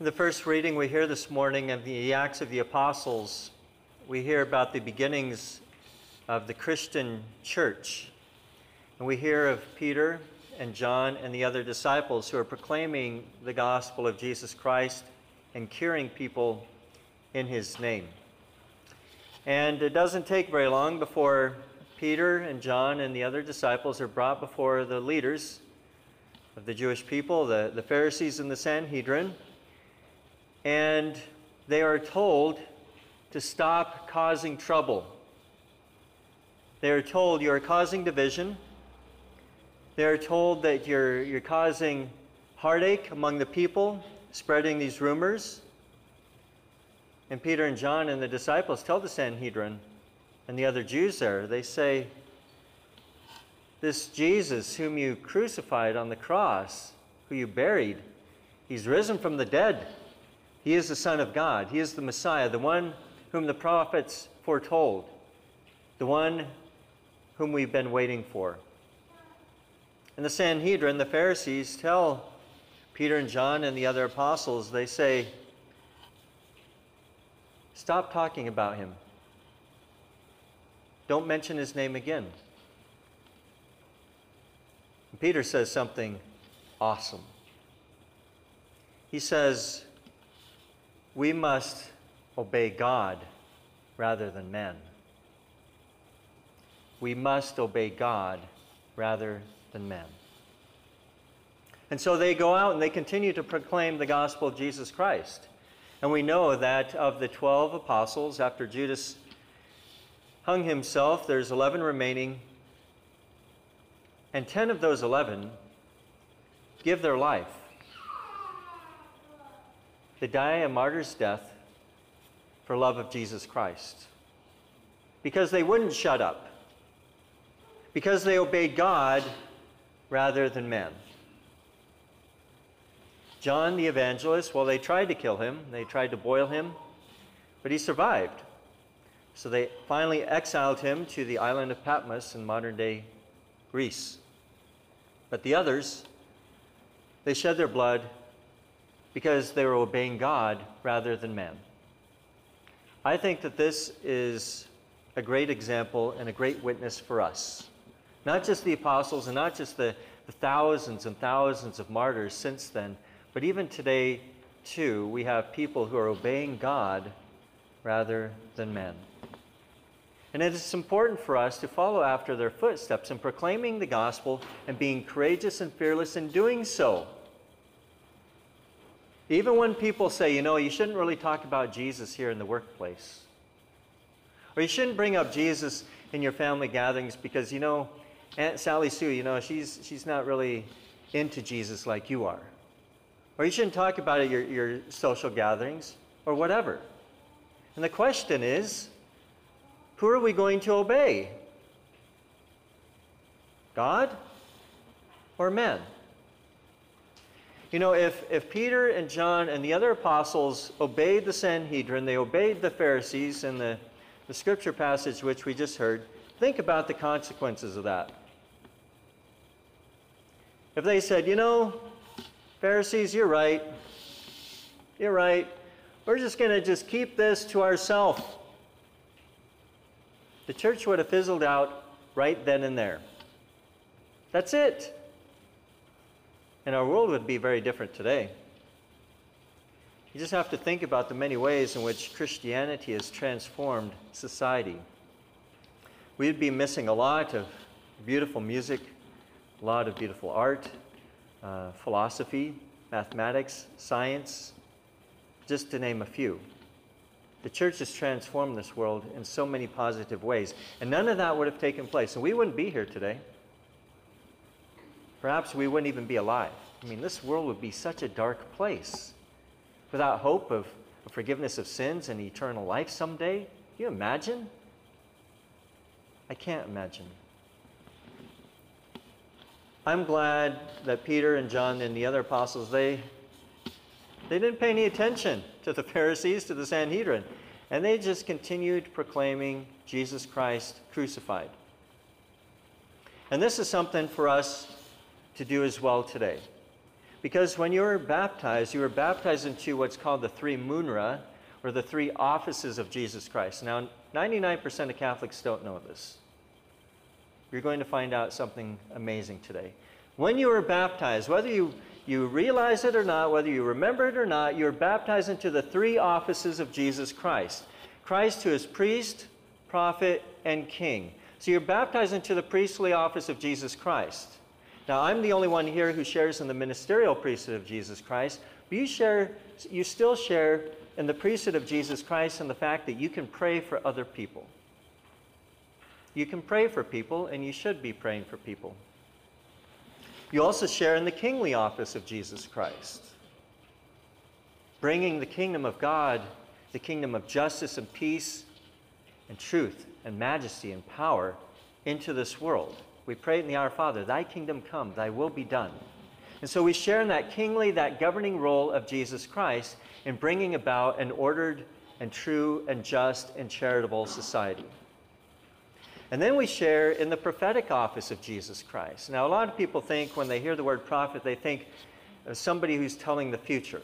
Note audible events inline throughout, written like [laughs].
In the first reading we hear this morning of the Acts of the Apostles, we hear about the beginnings of the Christian church. And we hear of Peter and John and the other disciples who are proclaiming the gospel of Jesus Christ and curing people in his name. And it doesn't take very long before Peter and John and the other disciples are brought before the leaders of the Jewish people, the, the Pharisees and the Sanhedrin and they are told to stop causing trouble. They are told you are causing division. They are told that you're, you're causing heartache among the people, spreading these rumors. And Peter and John and the disciples tell the Sanhedrin and the other Jews there, they say, This Jesus, whom you crucified on the cross, who you buried, he's risen from the dead. He is the Son of God. He is the Messiah, the one whom the prophets foretold, the one whom we've been waiting for. And the Sanhedrin, the Pharisees, tell Peter and John and the other apostles, they say, Stop talking about him. Don't mention his name again. And Peter says something awesome. He says, we must obey God rather than men. We must obey God rather than men. And so they go out and they continue to proclaim the gospel of Jesus Christ. And we know that of the 12 apostles, after Judas hung himself, there's 11 remaining. And 10 of those 11 give their life they die a martyr's death for love of Jesus Christ. Because they wouldn't shut up. Because they obeyed God rather than men. John the evangelist, well, they tried to kill him, they tried to boil him, but he survived. So they finally exiled him to the island of Patmos in modern day Greece. But the others, they shed their blood because they were obeying God rather than men. I think that this is a great example and a great witness for us. Not just the apostles and not just the, the thousands and thousands of martyrs since then, but even today, too, we have people who are obeying God rather than men. And it is important for us to follow after their footsteps in proclaiming the gospel and being courageous and fearless in doing so. Even when people say, you know, you shouldn't really talk about Jesus here in the workplace, or you shouldn't bring up Jesus in your family gatherings because, you know, Aunt Sally Sue, you know, she's, she's not really into Jesus like you are. Or you shouldn't talk about it your, your social gatherings, or whatever. And the question is, who are we going to obey? God or men? You know, if, if Peter and John and the other apostles obeyed the Sanhedrin, they obeyed the Pharisees in the, the scripture passage which we just heard, think about the consequences of that. If they said, you know, Pharisees, you're right. You're right. We're just going to just keep this to ourselves. The church would have fizzled out right then and there. That's it. And our world would be very different today. You just have to think about the many ways in which Christianity has transformed society. We'd be missing a lot of beautiful music, a lot of beautiful art, uh, philosophy, mathematics, science, just to name a few. The church has transformed this world in so many positive ways, and none of that would have taken place, and we wouldn't be here today. Perhaps we wouldn't even be alive. I mean, this world would be such a dark place without hope of, forgiveness of sins and eternal life someday. Can you imagine? I can't imagine. I'm glad that Peter and John and the other apostles, they, they didn't pay any attention to the [laughs] Pharisees, to the Sanhedrin, and they just continued proclaiming Jesus Christ crucified. And this is something for us to do as well today. Because when you were baptized, you were baptized into what's called the tria munera, or the three offices of Jesus Christ. Now, 99% of Catholics don't know this. You're going to find out something amazing today. When you were baptized, whether you, you realize it or not, whether you remember it or not, you were baptized into the three offices of Jesus Christ Christ, who is priest, prophet, and king. So you're baptized into the priestly office of Jesus Christ. Now, I'm the only one here who shares in the ministerial priesthood of Jesus Christ, but you, share, you still share in the priesthood of Jesus Christ and the fact that you can pray for other people. You can pray for people, and you should be praying for people. You also share in the kingly office of Jesus Christ, bringing the kingdom of God, the kingdom of justice and peace and truth and majesty and power into this world. We pray in the Our Father, Thy kingdom come, Thy will be done. And so we share in that kingly, that governing role of Jesus Christ in bringing about an ordered and true and just and charitable society. And then we share in the prophetic office of Jesus Christ. Now, a lot of people think when they hear the word prophet, they think of somebody who's telling the future.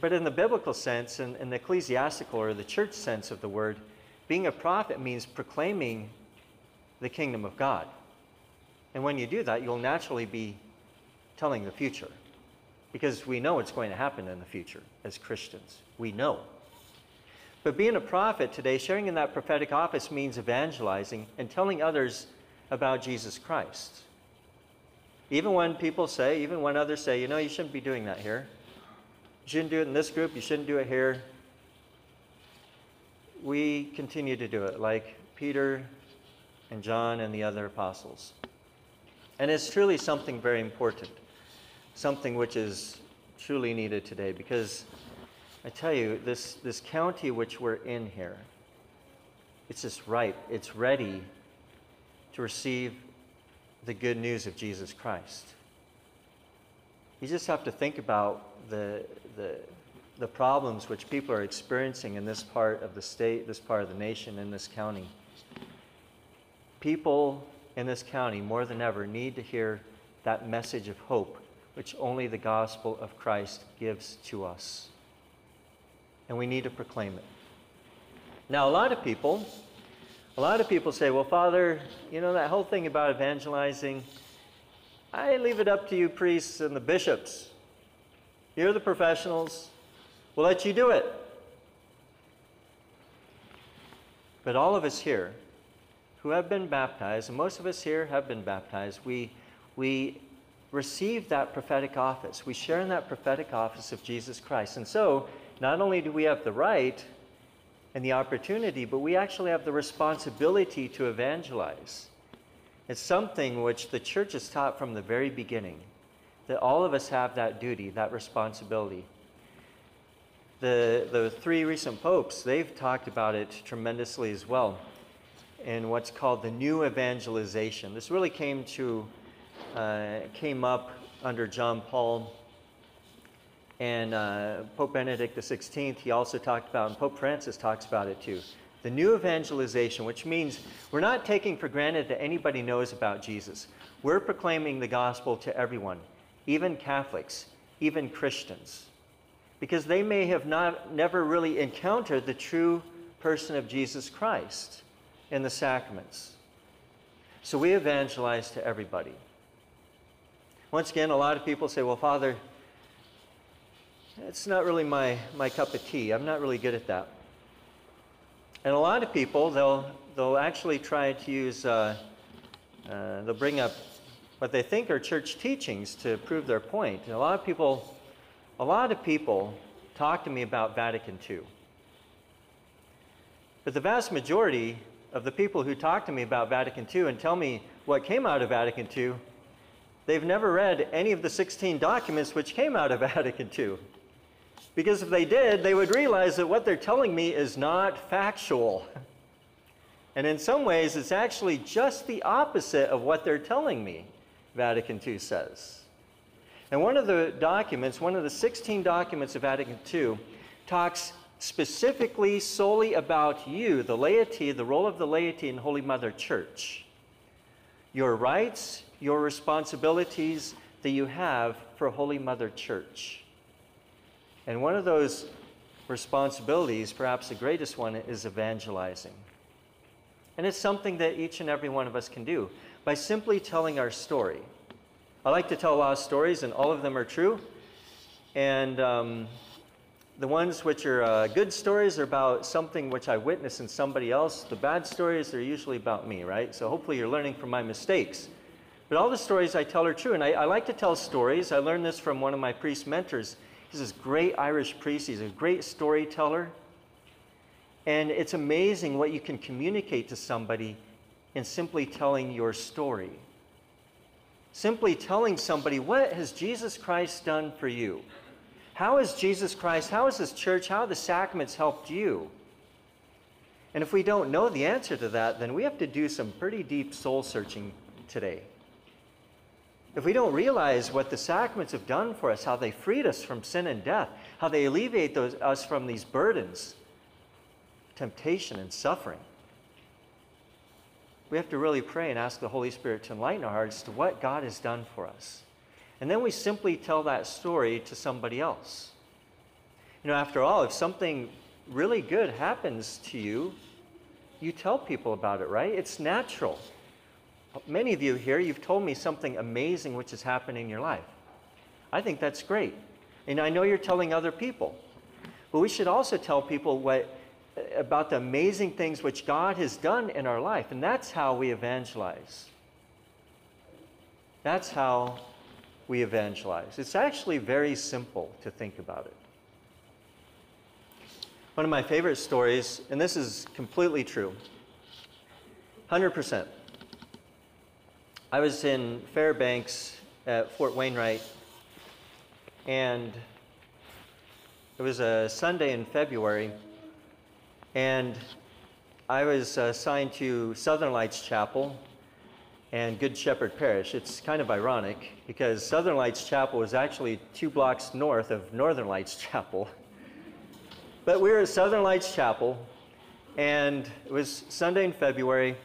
But in the biblical sense, and in, in the ecclesiastical or the church sense of the word, being a prophet means proclaiming the kingdom of God. And when you do that, you'll naturally be telling the future because we know it's going to happen in the future as Christians. We know. But being a prophet today, sharing in that prophetic office means evangelizing and telling others about Jesus Christ. Even when people say, even when others say, you know, you shouldn't be doing that here. You shouldn't do it in this group, you shouldn't do it here. We continue to do it, like Peter and John and the other apostles. And it's truly something very important, something which is truly needed today because I tell you, this, this county which we're in here, it's just ripe, it's ready to receive the good news of Jesus Christ. You just have to think about the, the, the problems which people are experiencing in this part of the state, this part of the nation, in this county. People in this county, more than ever, need to hear that message of hope which only the gospel of Christ gives to us and we need to proclaim it. Now, a lot of people, a lot of people say, well, Father, you know, that whole thing about evangelizing, I leave it up to you priests and the bishops. You're the professionals. We'll let you do it. But all of us here who have been baptized, and most of us here have been baptized, we, we receive that prophetic office. We share in that prophetic office of Jesus Christ. And so, not only do we have the right and the opportunity, but we actually have the responsibility to evangelize. It's something which the church has taught from the very beginning that all of us have that duty, that responsibility. The, the three recent popes, they've talked about it tremendously as well in what's called the new evangelization. This really came to uh, came up under John Paul and uh, Pope Benedict XVI, he also talked about, and Pope Francis talks about it too. The new evangelization, which means we're not taking for granted that anybody knows about Jesus. We're proclaiming the gospel to everyone, even Catholics, even Christians, because they may have not never really encountered the true person of Jesus Christ in the sacraments. So we evangelize to everybody. Once again, a lot of people say, well, Father, it's not really my, my cup of tea. I'm not really good at that. And a lot of people, they'll, they'll actually try to use, uh, uh, they'll bring up what they think are church teachings to prove their point. And a lot of people, a lot of people talk to me about Vatican II. But the vast majority of the people who talk to me about Vatican II and tell me what came out of Vatican II, they've never read any of the 16 documents which came out of [laughs] Vatican II. Because if they did, they would realize that what they're telling me is not factual. [laughs] And in some ways, it's actually just the opposite of what they're telling me, Vatican II says. And one of the documents, one of the 16 documents of Vatican II, talks specifically solely about you, the laity, the role of the laity in Holy Mother Church. Your rights, your responsibilities, that you have for Holy Mother Church. And one of those responsibilities, perhaps the greatest one, is evangelizing. And it's something that each and every one of us can do by simply telling our story. I like to tell a lot of stories, and all of them are true. And um, the ones which are uh, good stories are about something which I witnessed in somebody else. The bad stories are usually about me, right? So hopefully you're learning from my mistakes. But all the stories I tell are true. And I, I like to tell stories. I learned this from one of my priest mentors. He's this great Irish priest, he's a great storyteller. And it's amazing what you can communicate to somebody in simply telling your story. Simply telling somebody, what has Jesus Christ done for you? How has Jesus Christ, how has His church, how the sacraments helped you? And if we don't know the answer to that, then we have to do some pretty deep soul searching today. If we don't realize what the sacraments have done for us, how they freed us from sin and death, how they alleviate those, us from these burdens, temptation and suffering, we have to really pray and ask the Holy Spirit to enlighten our hearts to what God has done for us. And then we simply tell that story to somebody else. You know, after all, if something really good happens to you, you tell people about it, right? It's natural. Many of you here, you've told me something amazing which has happened in your life. I think that's great. And I know you're telling other people. But we should also tell people what, about the amazing things which God has done in our life. And that's how we evangelize. That's how we evangelize. It's actually very simple to think about it. One of my favorite stories, and this is completely true 100%. I was in Fairbanks at Fort Wainwright, and it was a Sunday in February, and I was uh, assigned to Southern Lights Chapel and Good Shepherd Parish. It's kind of ironic because Southern Lights Chapel is actually two blocks north of Northern Lights Chapel. But we were at Southern Lights Chapel, and it was Sunday in February,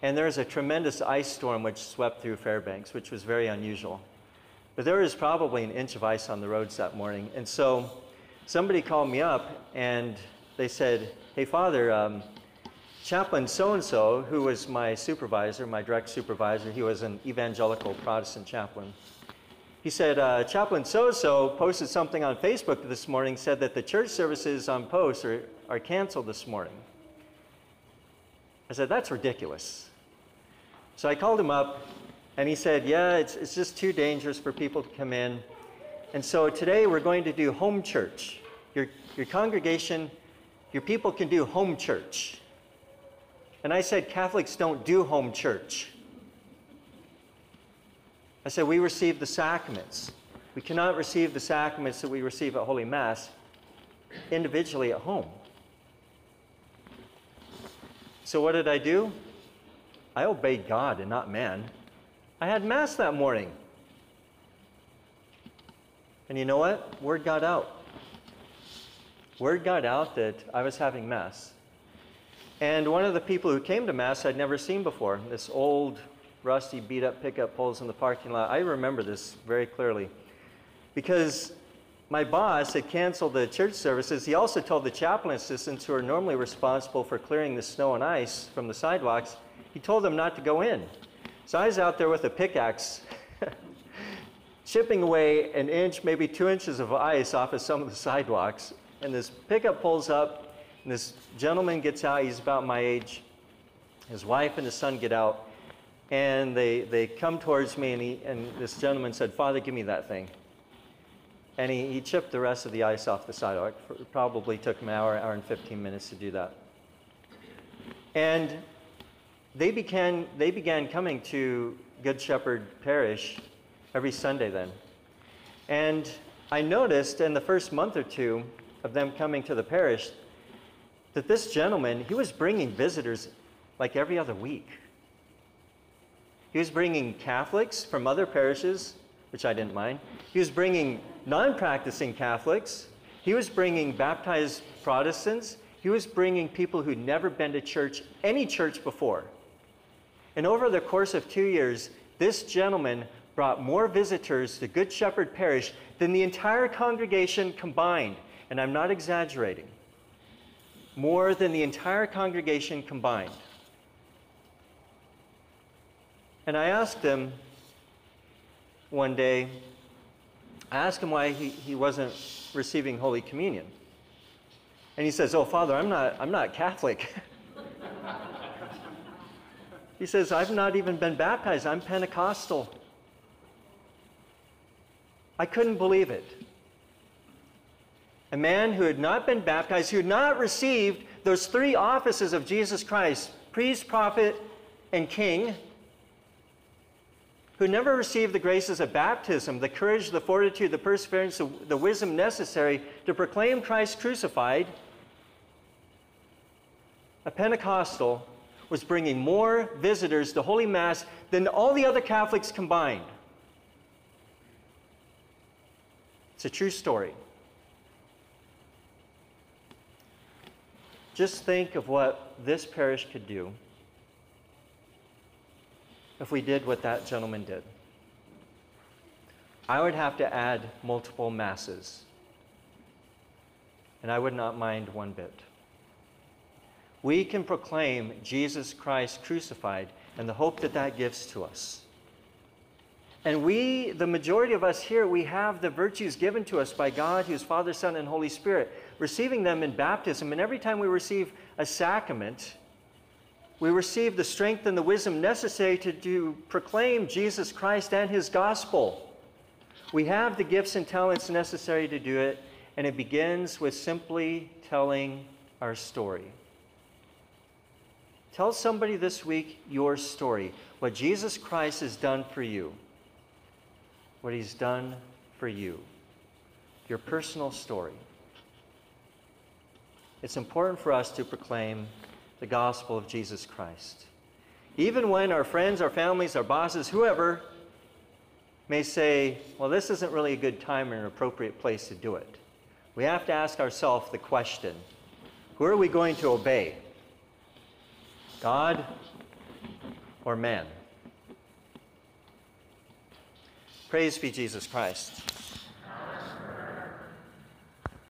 and there was a tremendous ice storm which swept through Fairbanks, which was very unusual. But there was probably an inch of ice on the roads that morning. And so somebody called me up and they said, Hey, Father, um, Chaplain so and so, who was my supervisor, my direct supervisor, he was an evangelical Protestant chaplain. He said, uh, Chaplain so and so posted something on Facebook this morning, said that the church services on post are, are canceled this morning. I said, That's ridiculous. So I called him up, and he said, Yeah, it's, it's just too dangerous for people to come in. And so today we're going to do home church. Your, your congregation, your people can do home church. And I said, Catholics don't do home church. I said, we receive the sacraments. We cannot receive the sacraments that we receive at Holy Mass individually at home. So what did I do? I obeyed God and not man. I had Mass that morning. And you know what? Word got out. Word got out that I was having Mass. And one of the people who came to Mass I'd never seen before, this old, rusty, beat up pickup pulls in the parking lot. I remember this very clearly. Because my boss had canceled the church services. He also told the chaplain assistants who are normally responsible for clearing the snow and ice from the sidewalks, he told them not to go in. So I was out there with a pickaxe, [laughs] chipping away an inch, maybe two inches of ice off of some of the sidewalks. And this pickup pulls up, and this gentleman gets out. He's about my age. His wife and his son get out, and they, they come towards me, and, he, and this gentleman said, Father, give me that thing. And he, he chipped the rest of the ice off the sidewalk. It probably took him an hour, hour and 15 minutes to do that. And they began, they began coming to Good Shepherd Parish every Sunday then. And I noticed in the first month or two of them coming to the parish that this gentleman, he was bringing visitors like every other week. He was bringing Catholics from other parishes, which I didn't mind. He was bringing non practicing Catholics. He was bringing baptized Protestants. He was bringing people who'd never been to church, any church before. And over the course of two years, this gentleman brought more visitors to Good Shepherd Parish than the entire congregation combined. And I'm not exaggerating. More than the entire congregation combined. And I asked him one day, I asked him why he, he wasn't receiving Holy Communion. And he says, Oh, Father, I'm not, I'm not Catholic. [laughs] he says, I've not even been baptized, I'm Pentecostal. I couldn't believe it. A man who had not been baptized, who had not received those three offices of Jesus Christ priest, prophet, and king who never received the graces of baptism, the courage, the fortitude, the perseverance, the wisdom necessary to proclaim Christ crucified, a Pentecostal was bringing more visitors to Holy Mass than all the other Catholics combined. It's a true story. Just think of what this parish could do if we did what that gentleman did. I would have to add multiple masses, and I would not mind one bit. We can proclaim Jesus Christ crucified and the hope that that gives to us. And we, the majority of us here, we have the virtues given to us by God, who's Father, Son, and Holy Spirit, receiving them in baptism. And every time we receive a sacrament, we receive the strength and the wisdom necessary to, to proclaim Jesus Christ and his gospel. We have the gifts and talents necessary to do it, and it begins with simply telling our story. Tell somebody this week your story, what Jesus Christ has done for you, what he's done for you, your personal story. It's important for us to proclaim the gospel of Jesus Christ. Even when our friends, our families, our bosses, whoever may say, well, this isn't really a good time or an appropriate place to do it, we have to ask ourselves the question who are we going to obey? God or man? Praise be Jesus Christ.